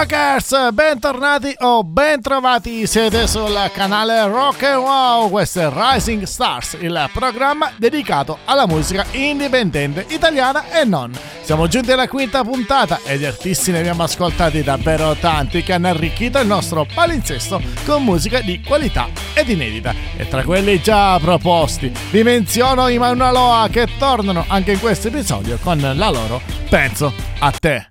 Rockers, bentornati o bentrovati, siete sul canale Rock and Wow, questo è Rising Stars, il programma dedicato alla musica indipendente italiana e non. Siamo giunti alla quinta puntata e di artisti ne abbiamo ascoltati davvero tanti che hanno arricchito il nostro palinsesto con musica di qualità ed inedita. E tra quelli già proposti vi menziono i Mauna che tornano anche in questo episodio con la loro Penso a te.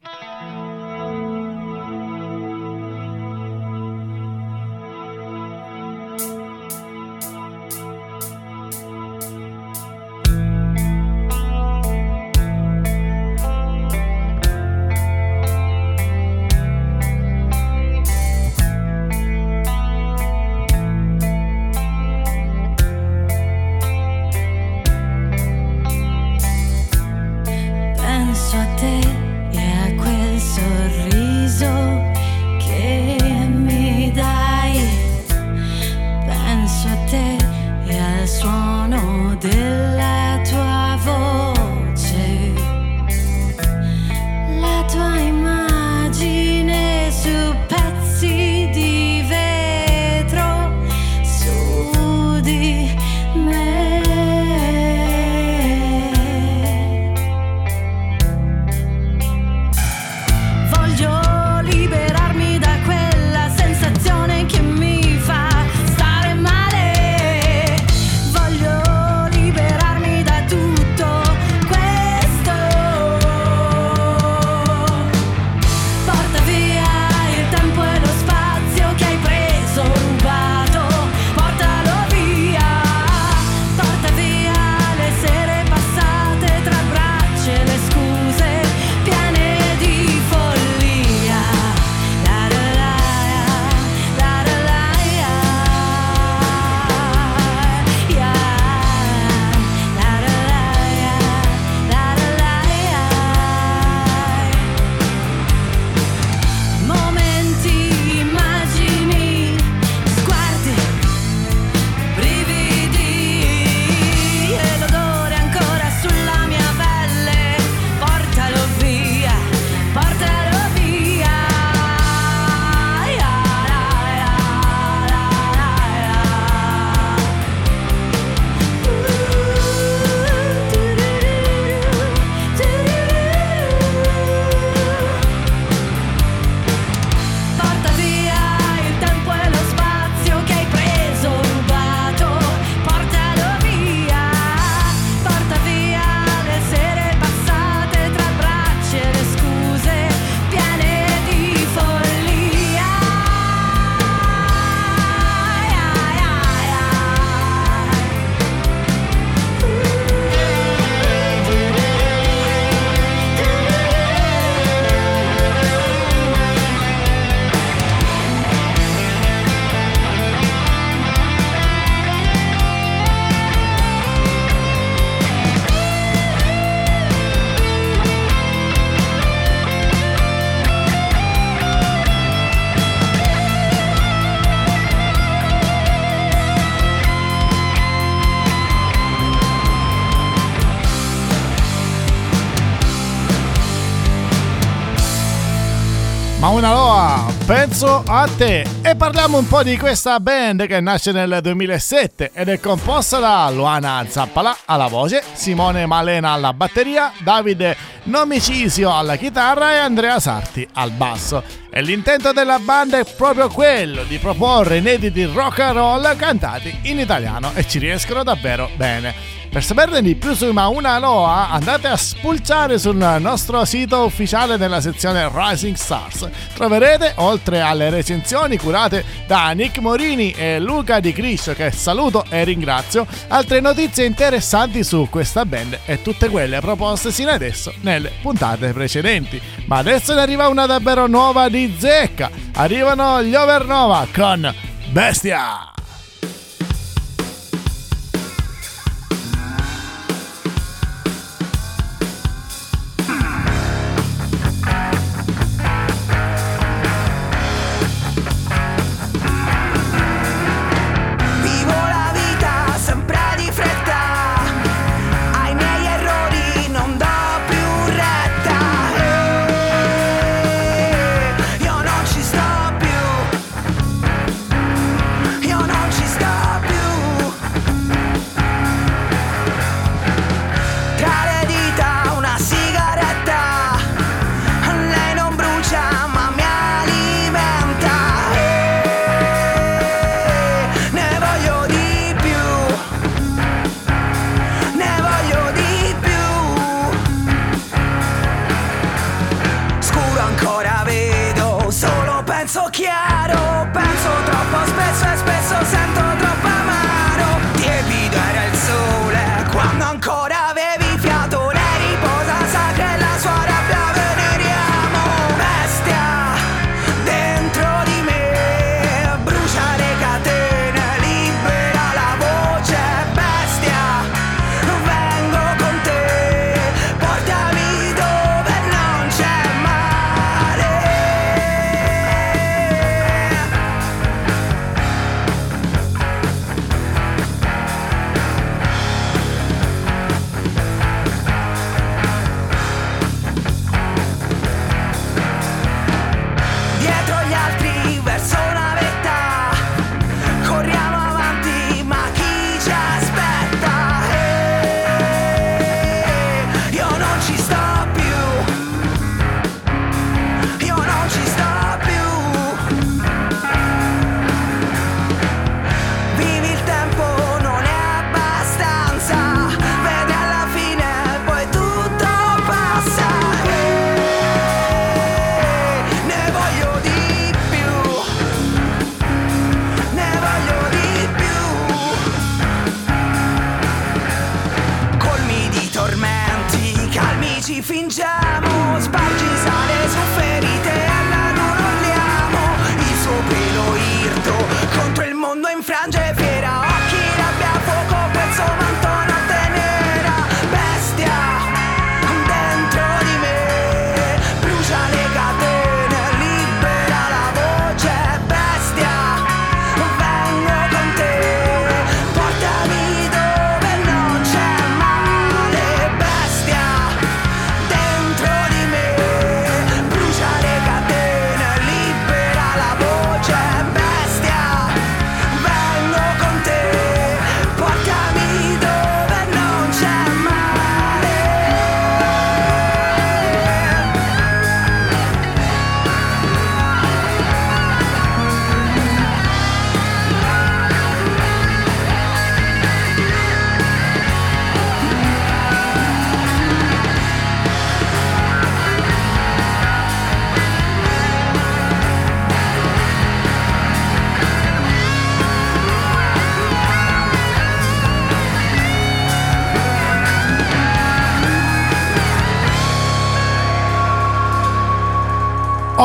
Penso a te e parliamo un po' di questa band che nasce nel 2007 ed è composta da Luana Zappala alla voce, Simone Malena alla batteria, Davide Nomicisio alla chitarra e Andrea Sarti al basso. E l'intento della band è proprio quello di proporre inediti rock and roll cantati in italiano e ci riescono davvero bene. Per saperne di più su Mauna Loa andate a spulciare sul nostro sito ufficiale nella sezione Rising Stars. Troverete, oltre alle recensioni curate da Nick Morini e Luca Di Criscio, che saluto e ringrazio, altre notizie interessanti su questa band e tutte quelle proposte sino adesso nelle puntate precedenti. Ma adesso ne arriva una davvero nuova di zecca. Arrivano gli Overnova con Bestia!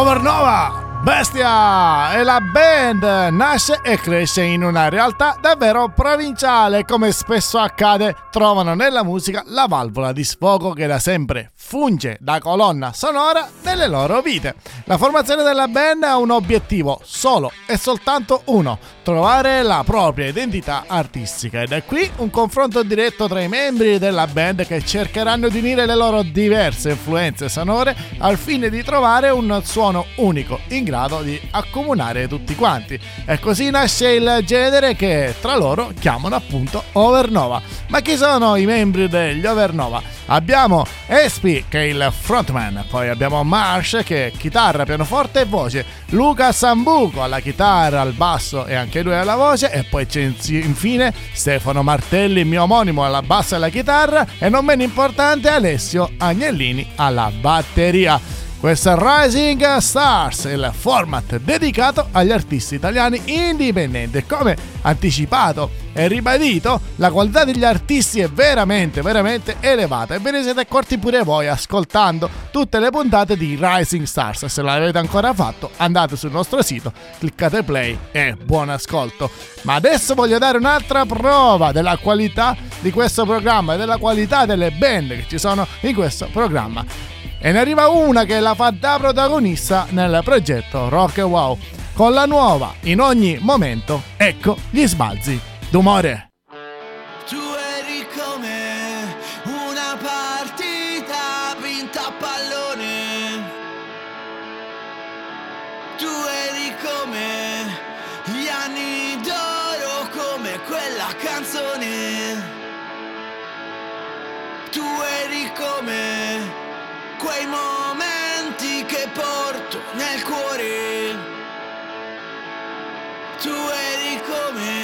Overnova! Bestia! E la band nasce e cresce in una realtà davvero provinciale, come spesso accade, trovano nella musica la valvola di sfogo che da sempre funge da colonna sonora delle loro vite. La formazione della band ha un obiettivo solo e soltanto uno, trovare la propria identità artistica ed è qui un confronto diretto tra i membri della band che cercheranno di unire le loro diverse influenze sonore al fine di trovare un suono unico in grado di accomunare tutti quanti. E così nasce il genere che tra loro chiamano appunto Overnova. Ma chi sono i membri degli Overnova? Abbiamo Espi che è il frontman, poi abbiamo Marsh che è chitarra, pianoforte e voce, Luca Sambuco alla chitarra, al basso e anche lui alla voce e poi c'è infine Stefano Martelli, mio omonimo alla bassa e alla chitarra e non meno importante Alessio Agnellini alla batteria. Questo è Rising Stars, il format dedicato agli artisti italiani indipendenti. Come anticipato e ribadito, la qualità degli artisti è veramente, veramente elevata. E ve ne siete accorti pure voi ascoltando tutte le puntate di Rising Stars. Se l'avete ancora fatto, andate sul nostro sito, cliccate play e buon ascolto. Ma adesso voglio dare un'altra prova della qualità di questo programma e della qualità delle band che ci sono in questo programma. E ne arriva una che la fa da protagonista nel progetto Rock Wow, con la nuova in ogni momento, ecco gli sbalzi d'umore. Tu eri come una partita vinta a pallone. Tu eri come gli anni d'oro, come quella canzone. Tu eri come quei momenti che porto nel cuore. Tu eri come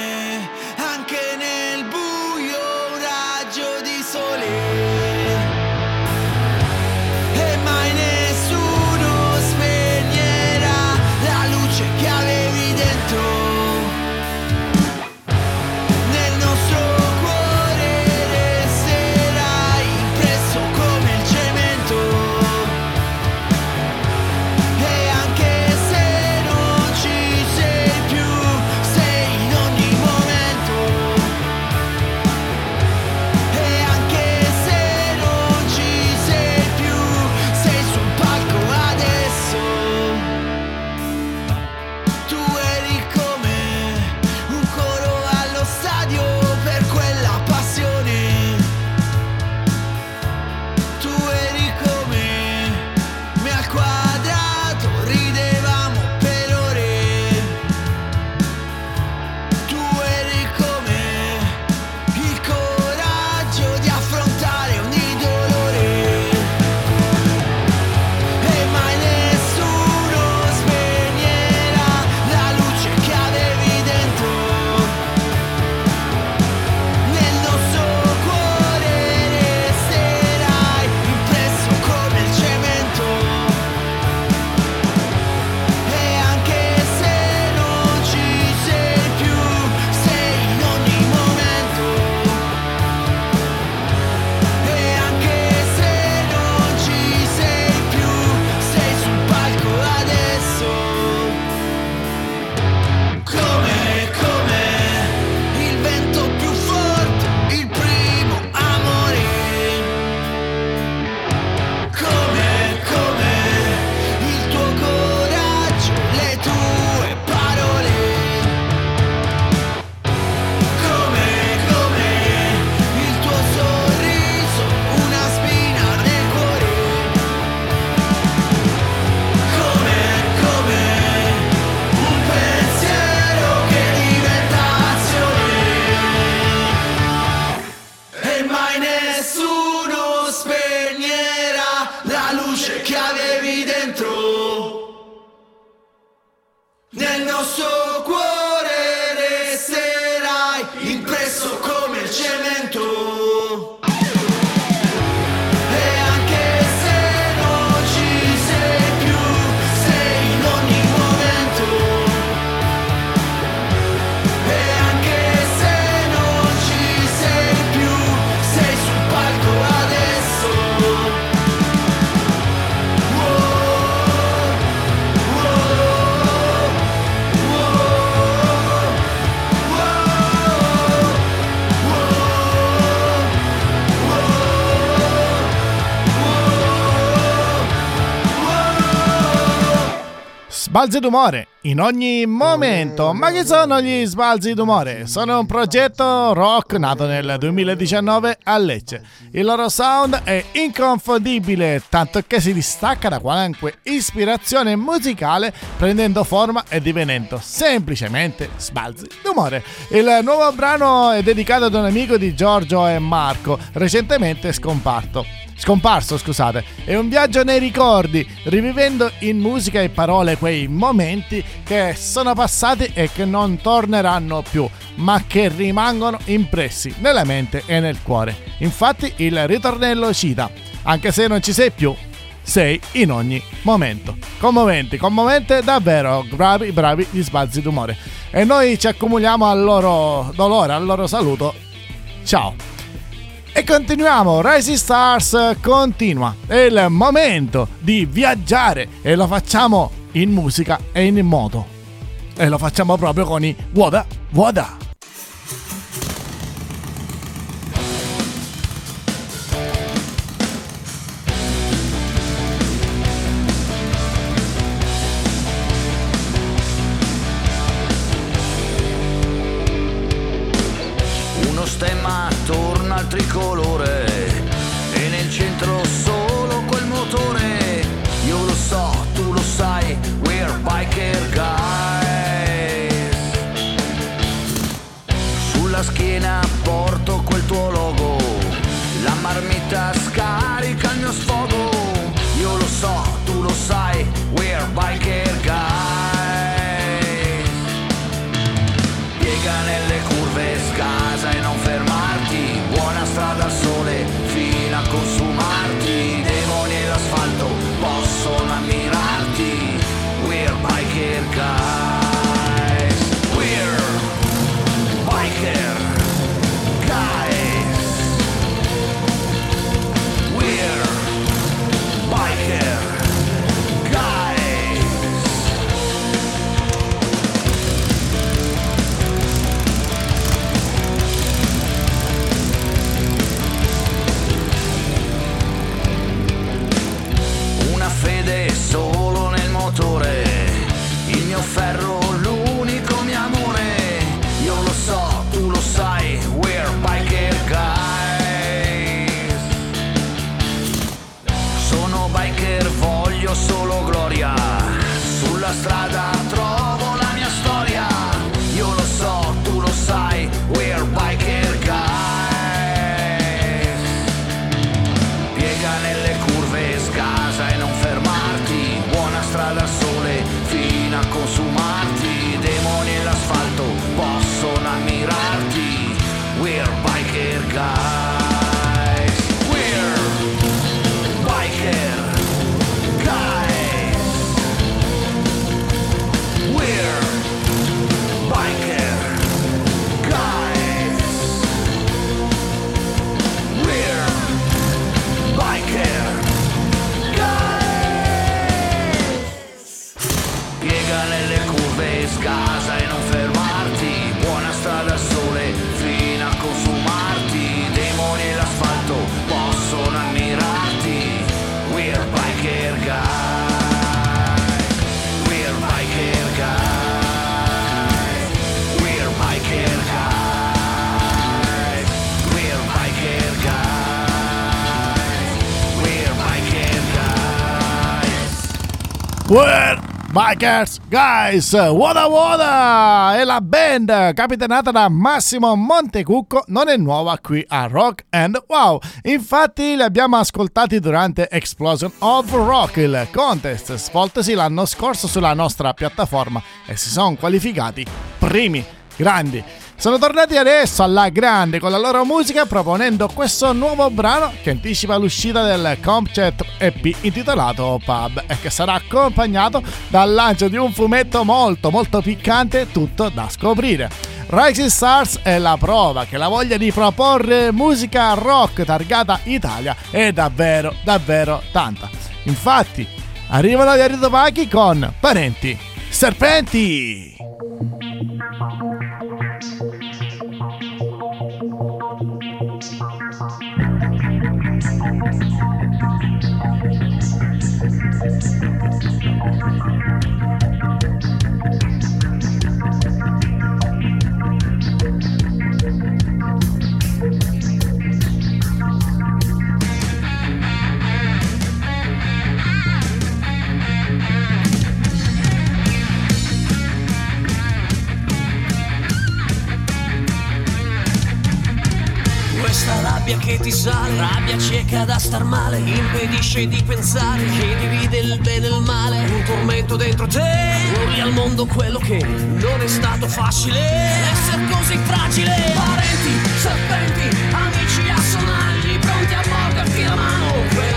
Sbalzi d'umore in ogni momento. Ma che sono gli sbalzi d'umore? Sono un progetto rock nato nel 2019 a Lecce. Il loro sound è inconfondibile, tanto che si distacca da qualunque ispirazione musicale, prendendo forma e divenendo semplicemente sbalzi d'umore. Il nuovo brano è dedicato ad un amico di Giorgio e Marco, recentemente scomparto scomparso, scusate. È un viaggio nei ricordi, rivivendo in musica e parole quei momenti che sono passati e che non torneranno più, ma che rimangono impressi nella mente e nel cuore. Infatti il ritornello cita, anche se non ci sei più, sei in ogni momento. Commoventi, commovente davvero, bravi, bravi gli sbalzi d'umore. E noi ci accumuliamo al loro dolore, al loro saluto. Ciao! E continuiamo, Rising Stars continua. È il momento di viaggiare e lo facciamo in musica e in moto. E lo facciamo proprio con i Wada Wada. We're Bikers Guys, Wada Wada! E la band, capitanata da Massimo Montecucco, non è nuova qui a Rock and Wow. Infatti li abbiamo ascoltati durante Explosion of Rock, il contest svoltosi l'anno scorso sulla nostra piattaforma e si sono qualificati primi, grandi. Sono tornati adesso alla grande con la loro musica proponendo questo nuovo brano che anticipa l'uscita del Compchat EP intitolato Pub e che sarà accompagnato dal lancio di un fumetto molto molto piccante tutto da scoprire. Rising Stars è la prova che la voglia di proporre musica rock targata Italia è davvero davvero tanta. Infatti arrivano gli Aridopachi con Parenti Serpenti! Rabbia cieca da star male Impedisce di pensare Che divide il bene e il male. Un tormento dentro te Urli al mondo quello che Non è stato facile. Essere così fragile Parenti, serpenti, amici a Pronti a morderti la mano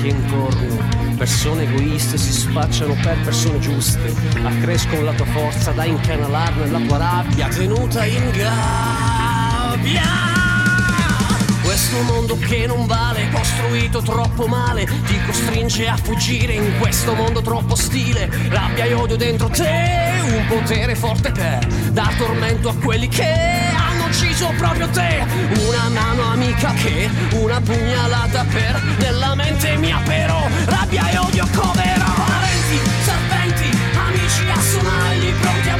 capisci che intorno persone egoiste si spacciano per persone giuste, accrescono la tua forza da incanalarne la tua rabbia tenuta in gabbia. Questo mondo che non vale, costruito troppo male, ti costringe a fuggire in questo mondo troppo ostile. Rabbia e odio dentro te, un potere forte per dar tormento a quelli che ucciso proprio te. Una mano amica che una pugnalata per nella mente mia però rabbia e odio coverò. Parenti, serpenti, amici a sonagli pronti a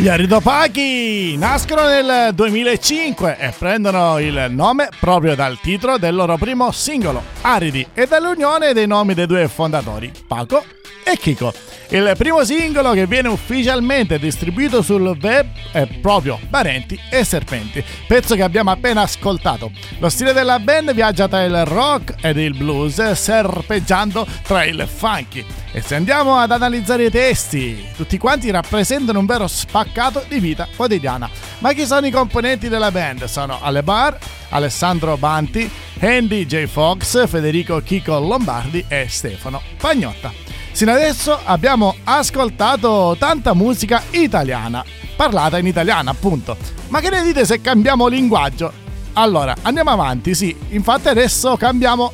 Gli Aridopaki nascono nel 2005 e prendono il nome proprio dal titolo del loro primo singolo, Aridi, e dall'unione dei nomi dei due fondatori, Paco e Kiko. Il primo singolo che viene ufficialmente distribuito sul web è proprio Parenti e Serpenti, pezzo che abbiamo appena ascoltato. Lo stile della band viaggia tra il rock ed il blues, serpeggiando tra il funky. E se andiamo ad analizzare i testi, tutti quanti rappresentano un vero spaccato di vita quotidiana. Ma chi sono i componenti della band? Sono Ale Bar, Alessandro Banti, Andy J. Fox, Federico Chico Lombardi e Stefano Pagnotta. Sino adesso abbiamo ascoltato tanta musica italiana, parlata in italiano appunto. Ma che ne dite se cambiamo linguaggio? Allora, andiamo avanti, sì, infatti adesso cambiamo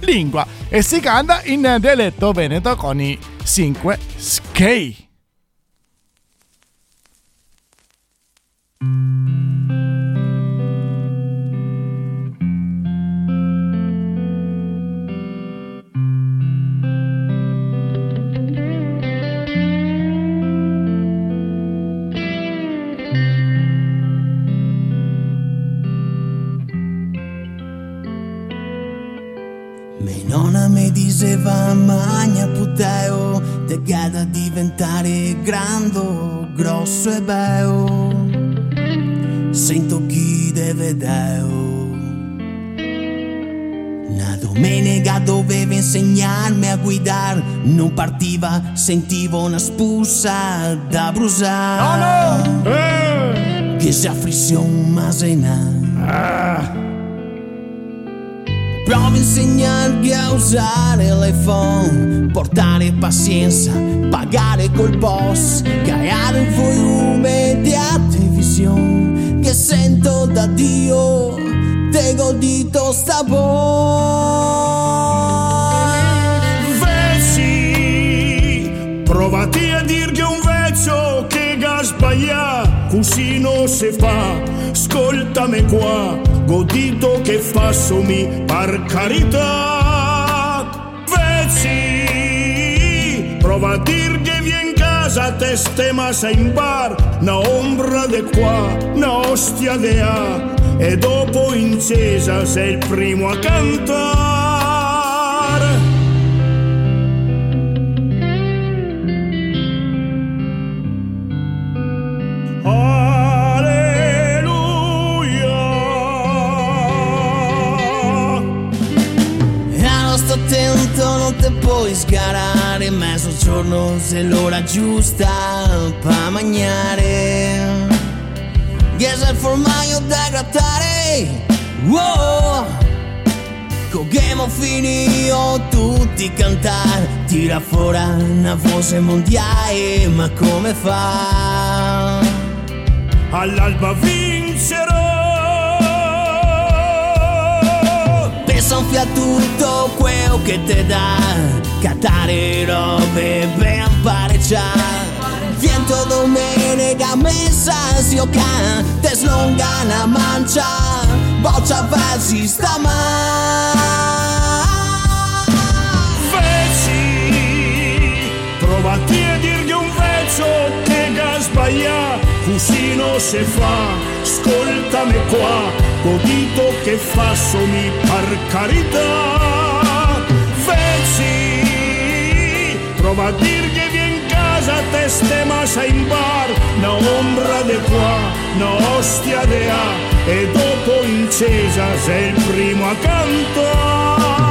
lingua e si canta in dialetto veneto con i 5 skei. Diventare grande, grosso e bello sento chi deve deo. Una domenica doveva insegnarmi a guidare non partiva sentivo una spussa da brusare no, no. Eh. che si afflizione masena Provo a insegnarti a usare l'iPhone, portare pazienza, pagare col boss, creare un volume di televisione che sento da Dio, te godito sta Vezzi, provati a dirgli un vezzo che ga sbaglia, così non si fa, ascoltami qua godito che fa mi per carità. Vezzi prova a dir che in casa te stema sei in bar una ombra de qua una ostia de a. E dopo incesa sei il primo a cantare puoi sgarare in mezzogiorno se l'ora giusta per mangiare che se il formaio da grattare. Wow! Of finito tutti cantare. Tira fuori una voce mondiale ma come fa? All'alba vincerò gonfia tutto quello che te dà. Catare robe ben pareggiare Viento domenica messa si oca Te slonga una mancia Boccia versi sta Feci Provati a dirgli un vezzo che ga sbaglia Così non si fa Ascoltami qua godito che fa mi per carità. Feci prova a dir che viene in casa te stema sei in bar. Una ombra de qua una ostia de a. E dopo incesa sei il primo a cantare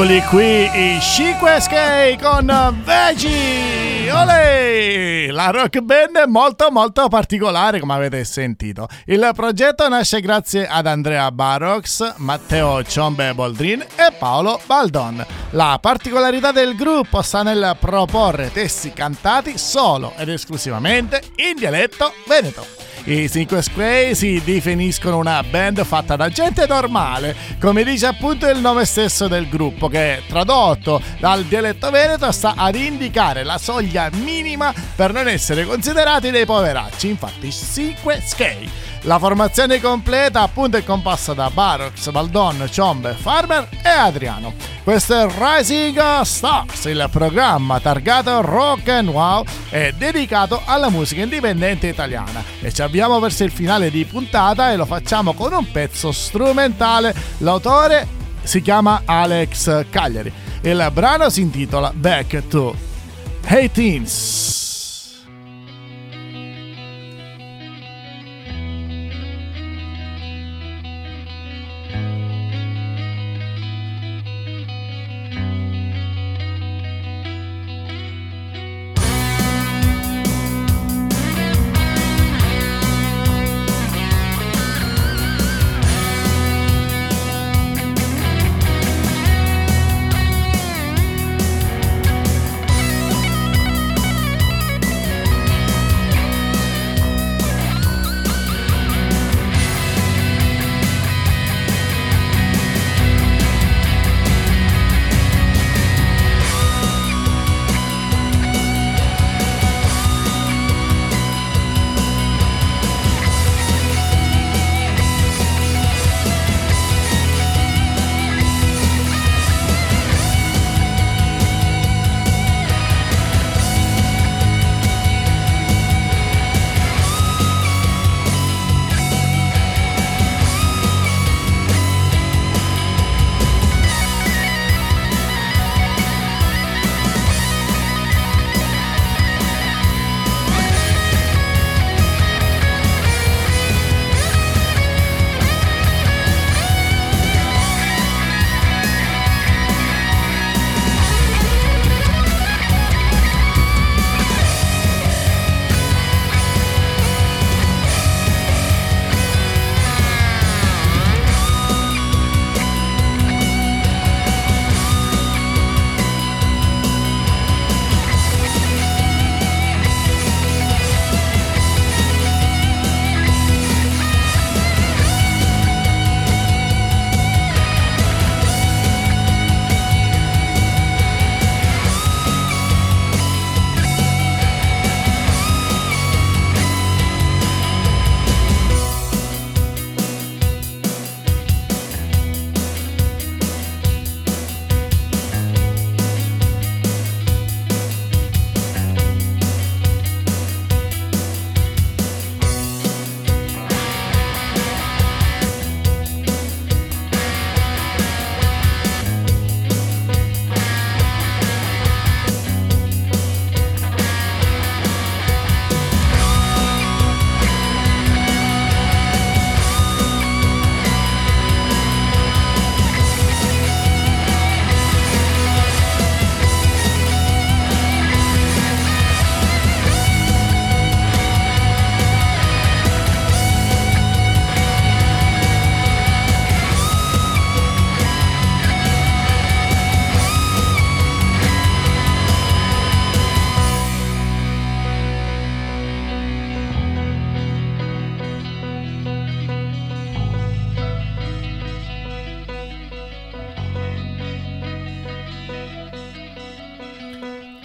eccoli qui i 5 Skate con Veggie! Olè! La rock band è molto molto particolare come avete sentito. Il progetto nasce grazie ad Andrea Barox, Matteo Ciombe Boldrin e Paolo Baldon. La particolarità del gruppo sta nel proporre testi cantati solo ed esclusivamente in dialetto veneto. I 5 Square si definiscono una band fatta da gente normale, come dice appunto il nome stesso del gruppo, che tradotto dal dialetto veneto sta ad indicare la soglia minima per non essere considerati dei poveracci, infatti 5 Skate. La formazione completa appunto è composta da Barox, Baldon, Ciombe, Farmer e Adriano. Questo è Rising Stars, il programma targato Rock and Wow e dedicato alla musica indipendente italiana. E ci abbiamo verso il finale di puntata e lo facciamo con un pezzo strumentale. L'autore si chiama Alex Cagliari. Il brano si intitola Back to Hey Teens.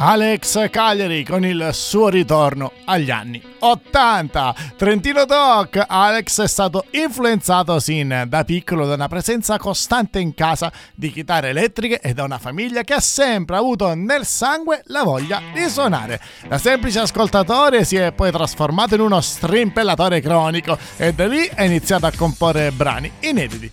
Alex Cagliari con il suo ritorno agli anni 80. Trentino Doc, Alex è stato influenzato sin da piccolo da una presenza costante in casa di chitarre elettriche e da una famiglia che ha sempre avuto nel sangue la voglia di suonare. Da semplice ascoltatore si è poi trasformato in uno strimpellatore cronico e da lì ha iniziato a comporre brani inediti.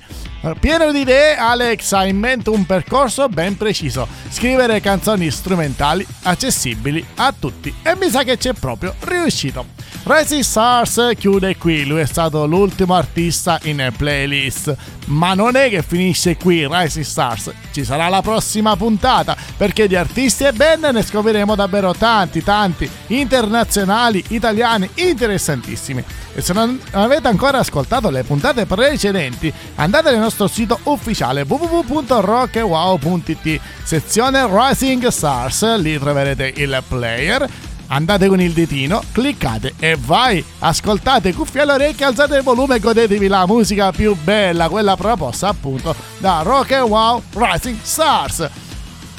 Pieno di idee, Alex ha in mente un percorso ben preciso, scrivere canzoni strumentali accessibili a tutti e mi sa che c'è proprio riuscito. Rising Stars chiude qui, lui è stato l'ultimo artista in playlist. Ma non è che finisce qui Rising Stars, ci sarà la prossima puntata perché di artisti e band ne scopriremo davvero tanti, tanti, internazionali, italiani, interessantissimi. E se non avete ancora ascoltato le puntate precedenti, andate nel nostro sito ufficiale www.rockwow.it, sezione Rising Stars, lì troverete il player andate con il ditino, cliccate e vai! Ascoltate cuffie alle orecchie, alzate il volume e godetevi la musica più bella, quella proposta appunto da Rock and Wow Rising Stars.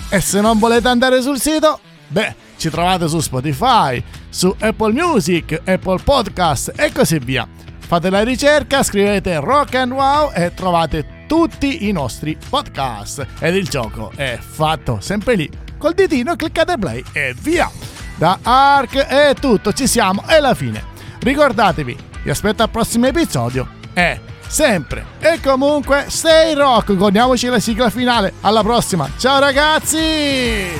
E se non volete andare sul sito, beh, ci trovate su Spotify, su Apple Music, Apple Podcast e così via. Fate la ricerca, scrivete Rock and Wow e trovate tutti i nostri podcast. Ed il gioco è fatto sempre lì. Col ditino cliccate play e via! Da Ark è tutto, ci siamo, è la fine. Ricordatevi, vi aspetto al prossimo episodio e sempre e comunque stay rock, godiamoci la sigla finale. Alla prossima, ciao ragazzi!